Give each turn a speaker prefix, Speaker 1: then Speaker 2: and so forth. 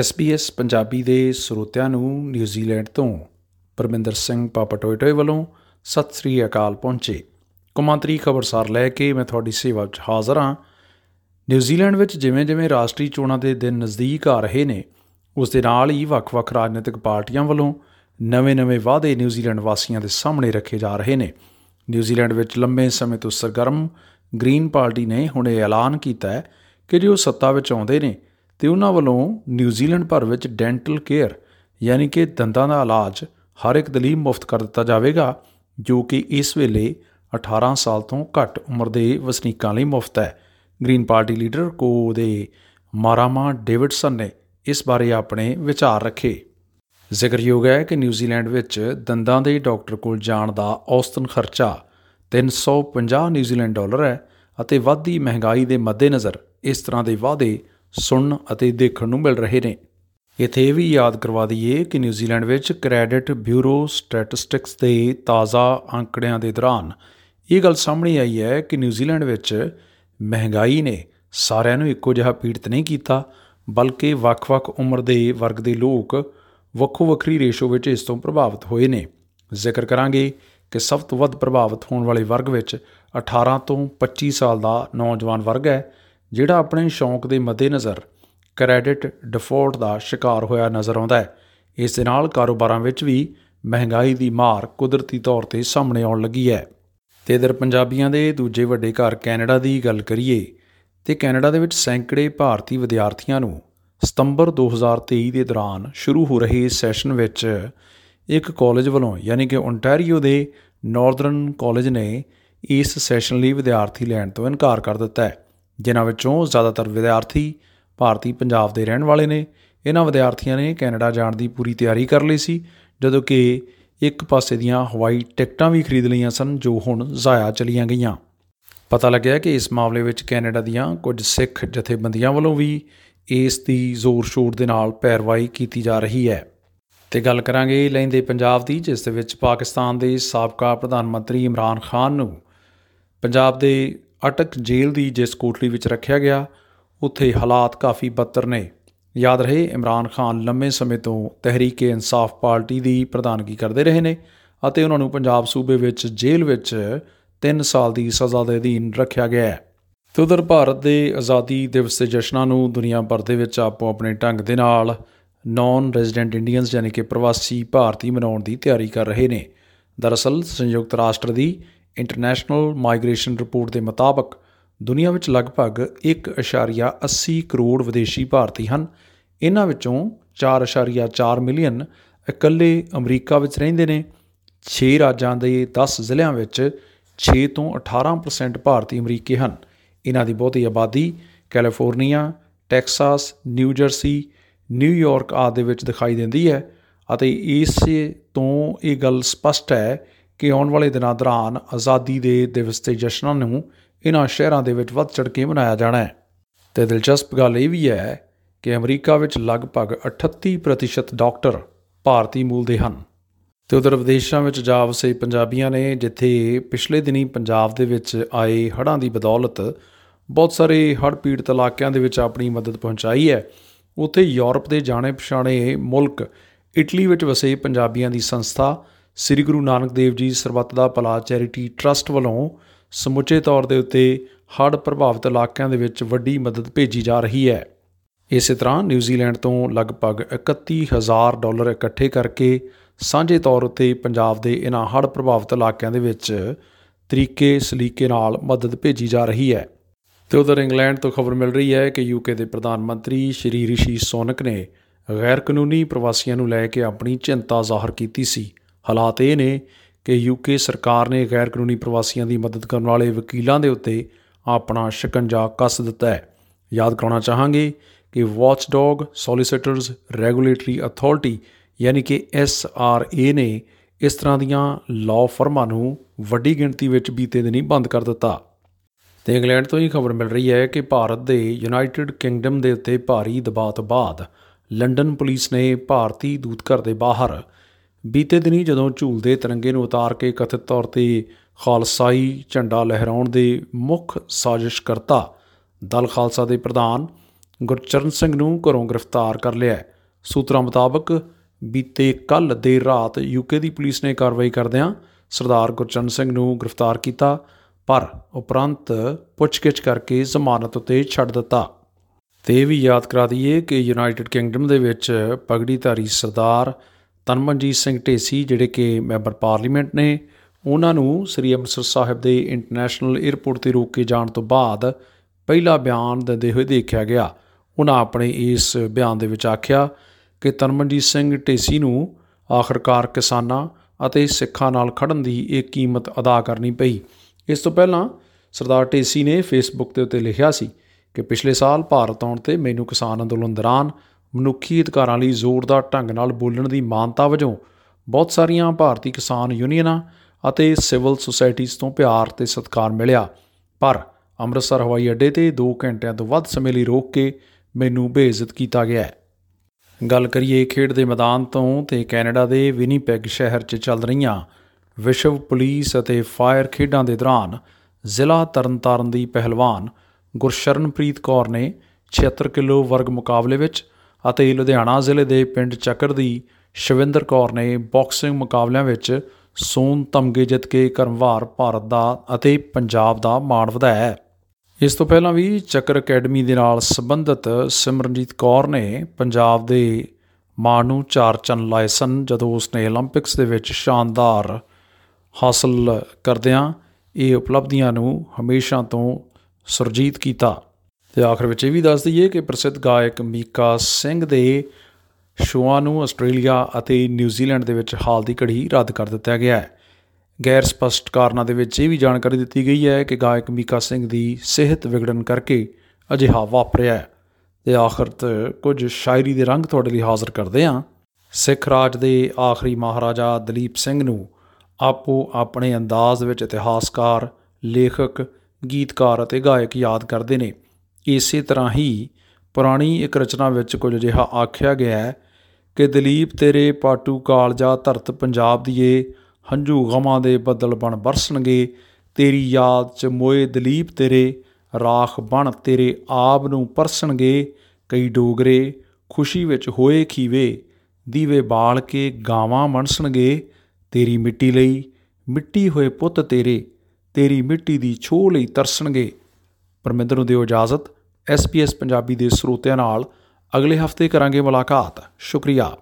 Speaker 1: SBS Punjabi ਦੇ ਸਰੋਤਿਆਂ ਨੂੰ ਨਿਊਜ਼ੀਲੈਂਡ ਤੋਂ ਪਰਮਿੰਦਰ ਸਿੰਘ ਪਾਪਟੋਇਟੋਏ ਵੱਲੋਂ ਸਤਿ ਸ੍ਰੀ ਅਕਾਲ ਪਹੁੰਚੇ। ਕੌਮਾਂਤਰੀ ਖਬਰਸਾਰ ਲੈ ਕੇ ਮੈਂ ਤੁਹਾਡੀ ਸੇਵਾ ਵਿੱਚ ਹਾਜ਼ਰ ਹਾਂ। ਨਿਊਜ਼ੀਲੈਂਡ ਵਿੱਚ ਜਿਵੇਂ-ਜਿਵੇਂ ਰਾਸ਼ਟਰੀ ਚੋਣਾਂ ਦੇ ਦਿਨ ਨਜ਼ਦੀਕ ਆ ਰਹੇ ਨੇ, ਉਸ ਦੇ ਨਾਲ ਹੀ ਵੱਖ-ਵੱਖ ਰਾਜਨੀਤਿਕ ਪਾਰਟੀਆਂ ਵੱਲੋਂ ਨਵੇਂ-ਨਵੇਂ ਵਾਅਦੇ ਨਿਊਜ਼ੀਲੈਂਡ ਵਾਸੀਆਂ ਦੇ ਸਾਹਮਣੇ ਰੱਖੇ ਜਾ ਰਹੇ ਨੇ। ਨਿਊਜ਼ੀਲੈਂਡ ਵਿੱਚ ਲੰਬੇ ਸਮੇਂ ਤੋਂ ਸਰਗਰਮ ਗ੍ਰੀਨ ਪਾਰਟੀ ਨੇ ਹੁਣ ਇਹ ਐਲਾਨ ਕੀਤਾ ਹੈ ਕਿ ਜੇ ਉਹ ਸੱਤਾ ਵਿੱਚ ਆਉਂਦੇ ਨੇ ਤੇ ਉਹਨਾਂ ਵੱਲੋਂ ਨਿਊਜ਼ੀਲੈਂਡ ਭਰ ਵਿੱਚ ਡੈਂਟਲ ਕੇਅਰ, ਯਾਨੀ ਕਿ ਦੰਦਾਂ ਦਾ ਇਲਾਜ ਹਰ ਇੱਕ ਦੇ ਲਈ ਮੁਫਤ ਕਰ ਦਿੱਤਾ ਜਾਵੇਗਾ, ਜੋ ਕਿ ਇਸ ਵੇਲੇ 18 ਸਾਲ ਤੋਂ ਘੱਟ ਉਮਰ ਦੇ ਵਸਨੀਕਾਂ ਲਈ ਮੁਫਤ ਹੈ। ਗ੍ਰੀਨ ਪਾਰਟੀ ਲੀਡਰ ਕੋ ਦੇ ਮਾਰਾਮਾ ਡੇਵਿਡਸਨ ਨੇ ਇਸ ਬਾਰੇ ਆਪਣੇ ਵਿਚਾਰ ਰੱਖੇ। ਜ਼ਿਕਰਯੋਗ ਹੈ ਕਿ ਨਿਊਜ਼ੀਲੈਂਡ ਵਿੱਚ ਦੰਦਾਂ ਦੇ ਡਾਕਟਰ ਕੋਲ ਜਾਣ ਦਾ ਔਸਤਨ ਖਰਚਾ 350 ਨਿਊਜ਼ੀਲੈਂਡ ਡਾਲਰ ਹੈ ਅਤੇ ਵੱਧਦੀ ਮਹਿੰਗਾਈ ਦੇ ਮੱਦੇਨਜ਼ਰ ਇਸ ਤਰ੍ਹਾਂ ਦੇ ਵਾਅਦੇ ਸੁਣਨ ਅਤੇ ਦੇਖਣ ਨੂੰ ਮਿਲ ਰਹੇ ਨੇ। ਇਥੇ ਇਹ ਵੀ ਯਾਦ ਕਰਵਾ ਦਈਏ ਕਿ ਨਿਊਜ਼ੀਲੈਂਡ ਵਿੱਚ ਕ੍ਰੈਡਿਟ ਬਿਊਰੋ ਸਟੈਟਿਸਟਿਕਸ ਦੇ ਤਾਜ਼ਾ ਅੰਕੜਿਆਂ ਦੇ ਦੌਰਾਨ ਇਹ ਗੱਲ ਸਾਹਮਣੇ ਆਈ ਹੈ ਕਿ ਨਿਊਜ਼ੀਲੈਂਡ ਵਿੱਚ ਮਹਿੰਗਾਈ ਨੇ ਸਾਰਿਆਂ ਨੂੰ ਇੱਕੋ ਜਿਹਾ ਪੀੜਤ ਨਹੀਂ ਕੀਤਾ, ਬਲਕਿ ਵੱਖ-ਵੱਖ ਉਮਰ ਦੇ ਵਰਗ ਦੇ ਲੋਕ ਵੱਖੋ ਵੱਖਰੀ ਰੇਸ਼ੋ ਵਿੱਚ ਇਸ ਤੋਂ ਪ੍ਰਭਾਵਿਤ ਹੋਏ ਨੇ। ਜ਼ਿਕਰ ਕਰਾਂਗੇ ਕਿ ਸਭ ਤੋਂ ਵੱਧ ਪ੍ਰਭਾਵਿਤ ਹੋਣ ਵਾਲੇ ਵਰਗ ਵਿੱਚ 18 ਤੋਂ 25 ਸਾਲ ਦਾ ਨੌਜਵਾਨ ਵਰਗ ਹੈ ਜਿਹੜਾ ਆਪਣੇ ਸ਼ੌਂਕ ਦੇ ਮੱਦੇਨਜ਼ਰ ਕ੍ਰੈਡਿਟ ਡਿਫਾਲਟ ਦਾ ਸ਼ਿਕਾਰ ਹੋਇਆ ਨਜ਼ਰ ਆਉਂਦਾ ਹੈ। ਇਸ ਦੇ ਨਾਲ ਕਾਰੋਬਾਰਾਂ ਵਿੱਚ ਵੀ ਮਹਿੰਗਾਈ ਦੀ ਮਾਰ ਕੁਦਰਤੀ ਤੌਰ ਤੇ ਸਾਹਮਣੇ ਆਉਣ ਲੱਗੀ ਹੈ। ਤੇ ਇਧਰ ਪੰਜਾਬੀਆਂ ਦੇ ਦੂਜੇ ਵੱਡੇ ਘਰ ਕੈਨੇਡਾ ਦੀ ਗੱਲ ਕਰੀਏ, ਤੇ ਕੈਨੇਡਾ ਦੇ ਵਿੱਚ ਸੈਂਕੜੇ ਭਾਰਤੀ ਵਿਦਿਆਰਥੀਆਂ ਨੂੰ ਸਤੰਬਰ 2023 ਦੇ ਦੌਰਾਨ ਸ਼ੁਰੂ ਹੋ ਰਹੇ ਸੈਸ਼ਨ ਵਿੱਚ ਇੱਕ ਕਾਲਜ ਵੱਲੋਂ ਯਾਨੀ ਕਿ ਓਨਟਾਰੀਓ ਦੇ ਨਾਰਦਰਨ ਕਾਲਜ ਨੇ ਇਸ ਸੈਸ਼ਨ ਲਈ ਵਿਦਿਆਰਥੀ ਲੈਣ ਤੋਂ ਇਨਕਾਰ ਕਰ ਦਿੱਤਾ ਹੈ। ਜਿਨ੍ਹਾਂ ਵਿੱਚੋਂ ਜ਼ਿਆਦਾਤਰ ਵਿਦਿਆਰਥੀ ਭਾਰਤੀ ਪੰਜਾਬ ਦੇ ਰਹਿਣ ਵਾਲੇ ਨੇ। ਇਹਨਾਂ ਵਿਦਿਆਰਥੀਆਂ ਨੇ ਕੈਨੇਡਾ ਜਾਣ ਦੀ ਪੂਰੀ ਤਿਆਰੀ ਕਰ ਲਈ ਸੀ, ਜਦੋਂ ਕਿ ਇੱਕ ਪਾਸੇ ਦੀਆਂ ਹਵਾਈ ਟਿਕਟਾਂ ਵੀ ਖਰੀਦ ਲਈਆਂ ਸਨ, ਜੋ ਹੁਣ ਜ਼ਾਇਆ ਚਲੀਆਂ ਗਈਆਂ। ਪਤਾ ਲੱਗਿਆ ਕਿ ਇਸ ਮਾਮਲੇ ਵਿੱਚ ਕੈਨੇਡਾ ਦੀਆਂ ਕੁਝ ਸਿੱਖ ਜਥੇਬੰਦੀਆਂ ਵੱਲੋਂ ਵੀ ਇਸ ਦੀ ਜ਼ੋਰ-ਸ਼ੋਰ ਦੇ ਨਾਲ ਪੈਰਵਾਈ ਕੀਤੀ ਜਾ ਰਹੀ ਹੈ। ਤੇ ਗੱਲ ਕਰਾਂਗੇ ਲੈਂਦੇ ਪੰਜਾਬ ਦੀ, ਜਿਸ ਦੇ ਵਿੱਚ ਪਾਕਿਸਤਾਨ ਦੇ ਸਾਬਕਾ ਪ੍ਰਧਾਨ ਮੰਤਰੀ ਇਮਰਾਨ ਖਾਨ ਨੂੰ। ਪੰਜਾਬ ਦੇ ਅਟਕ ਜੇਲ੍ਹ ਦੀ ਜਿਸ ਕੋਠੜੀ ਵਿੱਚ ਰੱਖਿਆ ਗਿਆ, ਉੱਥੇ ਹਾਲਾਤ ਕਾਫੀ ਬੱਤਰ ਨੇ। ਯਾਦ ਰਹੇ, ਇਮਰਾਨ ਖਾਨ ਲੰਮੇ ਸਮੇਂ ਤੋਂ ਤਹਿਰੀਕ-ਏ ਇਨਸਾਫ ਪਾਰਟੀ ਦੀ ਪ੍ਰਧਾਨਗੀ ਕਰਦੇ ਰਹੇ ਨੇ ਅਤੇ ਉਹਨਾਂ ਨੂੰ ਪੰਜਾਬ ਸੂਬੇ ਵਿੱਚ ਜੇਲ੍ਹ ਵਿੱਚ 3 ਸਾਲ ਦੀ ਸਜ਼ਾ ਦੇ ਅਧੀਨ ਰੱਖਿਆ ਗਿਆ ਹੈ। ਤੇ ਉਧਰ ਭਾਰਤ ਦੇ ਆਜ਼ਾਦੀ ਦਿਵਸ ਦੇ ਜਸ਼ਨਾਂ ਨੂੰ ਦੁਨੀਆ ਭਰ ਦੇ ਵਿੱਚ ਆਪੋ ਆਪਣੇ ਢੰਗ ਦੇ ਨਾਲ ਨਾਨ ਰੈਜ਼ੀਡੈਂਟ ਇੰਡੀਅਨਸ ਯਾਨੀ ਕਿ ਪ੍ਰਵਾਸੀ ਭਾਰਤੀ ਮਨਾਉਣ ਦੀ ਤਿਆਰੀ ਕਰ ਰਹੇ ਨੇ। ਦਰਅਸਲ, ਸੰਯੁਕਤ ਰਾਸ਼ਟਰ ਦੀ ਇੰਟਰਨੈਸ਼ਨਲ ਮਾਈਗ੍ਰੇਸ਼ਨ ਰਿਪੋਰਟ ਦੇ ਮੁਤਾਬਕ ਦੁਨੀਆ ਵਿੱਚ ਲਗਭਗ 1.80 ਕਰੋੜ ਵਿਦੇਸ਼ੀ ਭਾਰਤੀ ਹਨ। ਇਹਨਾਂ ਵਿੱਚੋਂ 4.4 ਮਿਲੀਅਨ ਇਕੱਲੇ ਅਮਰੀਕਾ ਵਿੱਚ ਰਹਿੰਦੇ ਨੇ। 6 ਰਾਜਾਂ ਦੇ 10 ਜ਼ਿਲ੍ਹਿਆਂ ਵਿੱਚ 6 ਤੋਂ 18% ਭਾਰਤੀ ਅਮਰੀਕੀ ਹਨ। ਇਹਨਾਂ ਦੀ ਬਹੁਤੀ ਆਬਾਦੀ California, Texas, New Jersey New York ਆਦਿ ਵਿੱਚ ਦਿਖਾਈ ਦਿੰਦੀ ਹੈ ਅਤੇ ਇਸੇ ਤੋਂ ਇਹ ਗੱਲ ਸਪਸ਼ਟ ਹੈ ਕਿ ਆਉਣ ਵਾਲੇ ਦਿਨਾਂ ਦੌਰਾਨ ਆਜ਼ਾਦੀ ਦੇ ਦਿਵਸ ਤੇ ਜਸ਼ਨਾਂ ਨੂੰ ਇਹਨਾਂ ਸ਼ਹਿਰਾਂ ਦੇ ਵਿੱਚ ਵੱਧ ਚੜ ਕੇ ਮਨਾਇਆ ਜਾਣਾ ਹੈ। ਤੇ ਦਿਲਚਸਪ ਗੱਲ ਇਹ ਵੀ ਹੈ ਕਿ ਅਮਰੀਕਾ ਵਿੱਚ ਲਗਭਗ 38% ਡਾਕਟਰ ਭਾਰਤੀ ਮੂਲ ਦੇ ਹਨ। ਤੇ ਉਧਰ ਵਿਦੇਸ਼ਾਂ ਵਿੱਚ ਜਾ ਵਸੇ ਪੰਜਾਬੀਆਂ ਨੇ ਜਿੱਥੇ ਪਿਛਲੇ ਦਿਨੀ ਪੰਜਾਬ ਦੇ ਵਿੱਚ ਆਏ ਹੜ੍ਹਾਂ ਦੀ ਬਦੌਲਤ ਬਹੁਤ ਸਾਰੇ ਹੜ੍ਹ ਪੀੜਤ ਇਲਾਕਿਆਂ ਦੇ ਵਿੱਚ ਆਪਣੀ ਮਦਦ ਪਹੁੰਚਾਈ ਹੈ। ਉੱਥੇ ਯੂਰਪ ਦੇ ਜਾਣੇ ਪਛਾਣੇ ਮੁਲਕ ਇਟਲੀ ਵਿੱਚ ਵਸੇ ਪੰਜਾਬੀਆਂ ਦੀ ਸੰਸਥਾ ਸ੍ਰੀ ਗੁਰੂ ਨਾਨਕ ਦੇਵ ਜੀ ਸਰਬੱਤ ਦਾ ਭਲਾ ਚੈਰਿਟੀ ਟਰਸਟ ਵੱਲੋਂ ਸਮੁੱਚੇ ਤੌਰ ਦੇ ਉੱਤੇ ਹੜ੍ਹ ਪ੍ਰਭਾਵਿਤ ਇਲਾਕਿਆਂ ਦੇ ਵਿੱਚ ਵੱਡੀ ਮਦਦ ਭੇਜੀ ਜਾ ਰਹੀ ਹੈ। ਇਸੇ ਤਰ੍ਹਾਂ ਨਿਊਜ਼ੀਲੈਂਡ ਤੋਂ ਲਗਭਗ 31000 ਡਾਲਰ ਇਕੱਠੇ ਕਰਕੇ ਸਾਂਝੇ ਤੌਰ ਉੱਤੇ ਪੰਜਾਬ ਦੇ ਇਨ੍ਹਾਂ ਹੜ੍ਹ ਪ੍ਰਭਾਵਿਤ ਇਲਾਕਿਆਂ ਦੇ ਵਿੱਚ ਤਰੀਕੇ ਸਲੀਕੇ ਨਾਲ ਮਦਦ ਭੇਜੀ ਜਾ ਰਹੀ ਹੈ। ਤੇ ਉਧਰ ਇੰਗਲੈਂਡ ਤੋਂ ਖਬਰ ਮਿਲ ਰਹੀ ਹੈ ਕਿ ਯੂਕੇ ਦੇ ਪ੍ਰਧਾਨ ਮੰਤਰੀ ਸ਼੍ਰੀ ਰਿਸ਼ੀ ਸੋਨਕ ਨੇ ਗੈਰ ਕਾਨੂੰਨੀ ਪ੍ਰਵਾਸੀਆਂ ਨੂੰ ਲੈ ਕੇ ਆਪਣੀ ਚਿੰਤਾ ਜ਼ਾਹਰ ਕੀਤੀ ਸੀ। ਹਾਲਾਤ ਇਹ ਨੇ ਕਿ ਯੂਕੇ ਸਰਕਾਰ ਨੇ ਗੈਰ ਕਾਨੂੰਨੀ ਪ੍ਰਵਾਸੀਆਂ ਦੀ ਮਦਦ ਕਰਨ ਵਾਲੇ ਵਕੀਲਾਂ ਦੇ ਉੱਤੇ ਆਪਣਾ ਸ਼ਿਕੰਜਾ ਕੱਸ ਦਿੱਤਾ ਹੈ। ਯਾਦ ਕਰਾਉਣਾ ਚਾਹਾਂਗੇ ਕਿ ਵਾਚਡੌਗ ਸੋਲਿਸਿਟਰਸ ਰੈਗੂਲੇਟਰੀ ਅਥਾਰਟੀ ਯਾਨੀ ਕਿ ਐਸਆਰਏ ਨੇ ਇਸ ਤਰ੍ਹਾਂ ਦੀਆਂ ਲਾਅ ਫਰਮਾਂ ਨੂੰ ਵੱਡੀ ਗਿਣਤੀ ਵਿੱਚ ਬੀਤੇ ਦਿਨੀ ਬੰਦ ਕਰ ਦਿੱਤਾ। ਤੇ ਇੰਗਲੈਂਡ ਤੋਂ ਹੀ ਖਬਰ ਮਿਲ ਰਹੀ ਹੈ ਕਿ ਭਾਰਤ ਦੇ ਯੂਨਾਈਟਿਡ ਕਿੰਗਡਮ ਦੇ ਉੱਤੇ ਭਾਰੀ ਦਬਾਅ ਤੋਂ ਬਾਅਦ ਲੰਡਨ ਪੁਲਿਸ ਨੇ ਭਾਰਤੀ ਦੂਤਘਰ ਦੇ ਬਾਹਰ ਬੀਤੇ ਦਿਨੀ ਜਦੋਂ ਝੂਲਦੇ ਤਿਰੰਗੇ ਨੂੰ ਉਤਾਰ ਕੇ ਕਥਿਤ ਤੌਰ ਤੇ ਖਾਲਸਾਈ ਝੰਡਾ ਲਹਿਰਾਉਣ ਦੇ ਮੁੱਖ ਸਾਜ਼ਿਸ਼ਕਰਤਾ ਦਲ ਖਾਲਸਾ ਦੇ ਪ੍ਰਧਾਨ ਗੁਰਚਰਨ ਸਿੰਘ ਨੂੰ ਘਰੋਂ ਗ੍ਰਿਫਤਾਰ ਕਰ ਲਿਆ ਹੈ। ਸੂਤਰਾਂ ਮੁਤਾਬਕ, ਬੀਤੇ ਕੱਲ ਦੇਰ ਰਾਤ ਯੂਕੇ ਦੀ ਪੁਲਿਸ ਨੇ ਕਾਰਵਾਈ ਕਰਦਿਆਂ ਸਰਦਾਰ ਗੁਰਚਰਨ ਸਿੰਘ ਨੂੰ ਗ੍ਰਿਫਤਾਰ ਕੀਤਾ, ਪਰ ਉਪਰੰਤ ਪੁੱਛਗਿੱਛ ਕਰਕੇ ਜ਼ਮਾਨਤ ਉਤੇ ਛੱਡ ਦਿੱਤਾ ਤੇ ਇਹ ਵੀ ਯਾਦ ਕਰਾ ਦਈਏ ਕਿ ਯੂਨਾਈਟਿਡ ਕਿੰਗਡਮ ਦੇ ਵਿੱਚ ਪਗੜੀਧਾਰੀ ਸਰਦਾਰ ਤਨਮਨਜੀਤ ਸਿੰਘ ਢੇਸੀ ਜਿਹੜੇ ਕਿ ਮੈਂਬਰ ਪਾਰਲੀਮੈਂਟ ਨੇ, ਉਹਨਾਂ ਨੂੰ ਸ੍ਰੀ ਅੰਮ੍ਰਿਤਸਰ ਸਾਹਿਬ ਦੇ ਇੰਟਰਨੈਸ਼ਨਲ 에ਅਰਪੋਰਟ ਤੇ ਰੋਕ ਕੇ ਜਾਣ ਤੋਂ ਬਾਅਦ ਪਹਿਲਾ ਬਿਆਨ ਦਿੰਦੇ ਹੋਏ ਦੇਖਿਆ ਗਿਆ। ਉਹਨਾਂ ਆਪਣੇ ਇਸ ਬਿਆਨ ਦੇ ਵਿੱਚ ਆਖਿਆ ਕਿ ਤਨਮਨਜੀਤ ਸਿੰਘ ਢੇਸੀ ਨੂੰ ਆਖਰਕਾਰ ਕਿਸਾਨਾਂ ਅਤੇ ਸਿੱਖਾਂ ਨਾਲ ਖੜਨ ਦੀ ਇਹ ਕੀਮਤ ਅਦਾ ਕਰਨੀ ਪਈ। ਇਸ ਤੋਂ ਪਹਿਲਾਂ ਸਰਦਾਰ ਢੇਸੀ ਨੇ ਫੇਸਬੁੱਕ ਦੇ ਉੱਤੇ ਲਿਖਿਆ ਸੀ ਕਿ ਪਿਛਲੇ ਸਾਲ ਭਾਰਤ ਆਉਣ ਤੇ ਮੈਨੂੰ ਕਿਸਾਨ ਅੰਦੋਲਨ ਦੌਰਾਨ ਮਨੁੱਖੀ ਅਧਿਕਾਰਾਂ ਲਈ ਜ਼ੋਰਦਾਰ ਢੰਗ ਨਾਲ ਬੋਲਣ ਦੀ ਮਾਨਤਾ ਵਜੋਂ ਬਹੁਤ ਸਾਰੀਆਂ ਭਾਰਤੀ ਕਿਸਾਨ ਯੂਨੀਅਨਾਂ ਅਤੇ ਸਿਵਲ ਸੁਸਾਇਟੀਜ਼ ਤੋਂ ਪਿਆਰ ਤੇ ਸਤਿਕਾਰ ਮਿਲਿਆ। ਪਰ ਅੰਮ੍ਰਿਤਸਰ ਹਵਾਈ ਅੱਡੇ ਤੇ 2 ਘੰਟਿਆਂ ਤੋਂ ਵੱਧ ਸਮੇਂ ਲਈ ਰੋਕ ਕੇ ਮੈਨੂੰ ਬੇਇੱਜ਼ਤ ਕੀਤਾ ਗਿਆ ਹੈ। ਗੱਲ ਕਰੀਏ ਖੇਡ ਦੇ ਮੈਦਾਨ ਤੋਂ ਤੇ ਕੈਨੇਡਾ ਦੇ ਵਿਨੀਪੈਗ ਸ਼ਹਿਰ 'ਚ ਚੱਲ ਰਹੀਆਂ ਵਿਸ਼ਵ ਪੁਲਿਸ ਅਤੇ ਫਾਇਰ ਖੇਡਾਂ ਦੇ ਦੌਰਾਨ ਜ਼ਿਲ੍ਹਾ ਤਰਨਤਾਰਨ ਦੀ ਪਹਿਲਵਾਨ ਗੁਰਸ਼ਰਨਪ੍ਰੀਤ ਕੌਰ ਨੇ 76 ਕਿਲੋ ਵਰਗ ਮੁਕਾਬਲੇ ਵਿੱਚ ਅਤੇ ਲੁਧਿਆਣਾ ਜ਼ਿਲ੍ਹੇ ਦੇ ਪਿੰਡ ਚੱਕਰ ਦੀ ਸ਼ਵਿੰਦਰ ਕੌਰ ਨੇ ਬਾਕਸਿੰਗ ਮੁਕਾਬਲਿਆਂ ਵਿੱਚ ਸੋਨ ਤਮਗੇ ਜਿੱਤ ਕੇ ਕਰਮਵਾਰ ਭਾਰਤ ਦਾ ਅਤੇ ਪੰਜਾਬ ਦਾ ਮਾਣ ਵਧਾਇਆ ਹੈ। ਇਸ ਤੋਂ ਪਹਿਲਾਂ ਵੀ ਚੱਕਰ ਅਕੈਡਮੀ ਦੇ ਨਾਲ ਸੰਬੰਧਿਤ ਸਿਮਰਨਜੀਤ ਕੌਰ ਨੇ ਪੰਜਾਬ ਦੇ ਮਾਣ ਨੂੰ ਚਾਰ ਚੰਨ ਲਾਏ ਸਨ, ਜਦੋਂ ਉਸਨੇ 올림픽ਸ ਦੇ ਵਿੱਚ ਸ਼ਾਨਦਾਰ ਹਾਸਲ ਕਰਦਿਆਂ ਇਹ ਉਪਲਬਧੀਆਂ ਨੂੰ ਹਮੇਸ਼ਾ ਤੋਂ ਸੁਰਜੀਤ ਕੀਤਾ। ਤੇ ਆਖਰ ਵਿੱਚ ਇਹ ਵੀ ਦੱਸ ਦਈਏ ਕਿ ਪ੍ਰਸਿੱਧ ਗਾਇਕ ਮੀਕਾ ਸਿੰਘ ਦੇ ਸ਼ੋਆਂ ਨੂੰ ਆਸਟ੍ਰੇਲੀਆ ਅਤੇ ਨਿਊਜ਼ੀਲੈਂਡ ਦੇ ਵਿੱਚ ਹਾਲ ਦੀ ਘੜੀ ਰੱਦ ਕਰ ਦਿੱਤਾ ਗਿਆ ਹੈ। ਗੈਰ ਸਪਸ਼ਟ ਕਾਰਨਾਂ ਦੇ ਵਿੱਚ ਇਹ ਵੀ ਜਾਣਕਾਰੀ ਦਿੱਤੀ ਗਈ ਹੈ ਕਿ ਗਾਇਕ ਮੀਕਾ ਸਿੰਘ ਦੀ ਸਿਹਤ ਵਿਗੜਨ ਕਰਕੇ ਅਜਿਹਾ ਵਾਪਰਿਆ ਹੈ। ਤੇ ਆਖਰ ਤੇ ਕੁਝ ਸ਼ਾਇਰੀ ਦੇ ਰੰਗ ਤੁਹਾਡੇ ਲਈ ਹਾਜ਼ਰ ਕਰਦੇ ਹਾਂ। ਸਿੱਖ ਰਾਜ ਦੇ ਆਖਰੀ ਮਹਾਰਾਜਾ ਦਲੀਪ ਸਿੰਘ ਨੂੰ ਆਪੋ ਆਪਣੇ ਅੰਦਾਜ਼ ਵਿੱਚ ਇਤਿਹਾਸਕਾਰ, ਲੇਖਕ, ਗੀਤਕਾਰ ਅਤੇ ਗਾਇਕ ਯਾਦ ਕਰਦੇ ਨੇ। ਇਸੇ ਤਰ੍ਹਾਂ ਹੀ ਪੁਰਾਣੀ ਇੱਕ ਰਚਨਾ ਵਿੱਚ ਕੁਝ ਅਜਿਹਾ ਆਖਿਆ ਗਿਆ ਹੈ ਕਿ ਦਲੀਪ ਤੇਰੇ ਪਾਟੂ ਕਾਲਜਾ ਧਰਤ ਪੰਜਾਬ ਦੀਏ, ਹੰਝੂ ਗਮਾਂ ਦੇ ਬੱਦਲ ਬਣ ਬਰਸਣਗੇ, ਤੇਰੀ ਯਾਦ 'ਚ ਮੋਏ ਦਲੀਪ ਤੇਰੇ, ਰਾਖ ਬਣ ਤੇਰੇ ਆਬ ਨੂੰ ਪਰਸਣਗੇ, ਕਈ ਡੋਗਰੇ ਖੁਸ਼ੀ ਵਿੱਚ ਹੋਏ ਖੀਵੇ, ਦੀਵੇ ਬਾਲ ਕੇ ਗਾਵਾਂ ਮਣਸਣਗੇ, ਤੇਰੀ ਮਿੱਟੀ ਲਈ ਮਿੱਟੀ ਹੋਏ ਪੁੱਤ ਤੇਰੇ, ਤੇਰੀ ਮਿੱਟੀ ਦੀ ਛੋਹ ਲਈ ਤਰਸਣਗੇ। ਪਰਮਿੰਦਰ ਨੂੰ ਦਿਓ ਇਜਾਜ਼ਤ। ਐਸਪੀਐਸ ਪੰਜਾਬੀ ਦੇ ਸਰੋਤਿਆਂ ਨਾਲ ਅਗਲੇ ਹਫ਼ਤੇ ਕਰਾਂਗੇ ਮੁਲਾਕਾਤ। ਸ਼ੁਕਰੀਆ।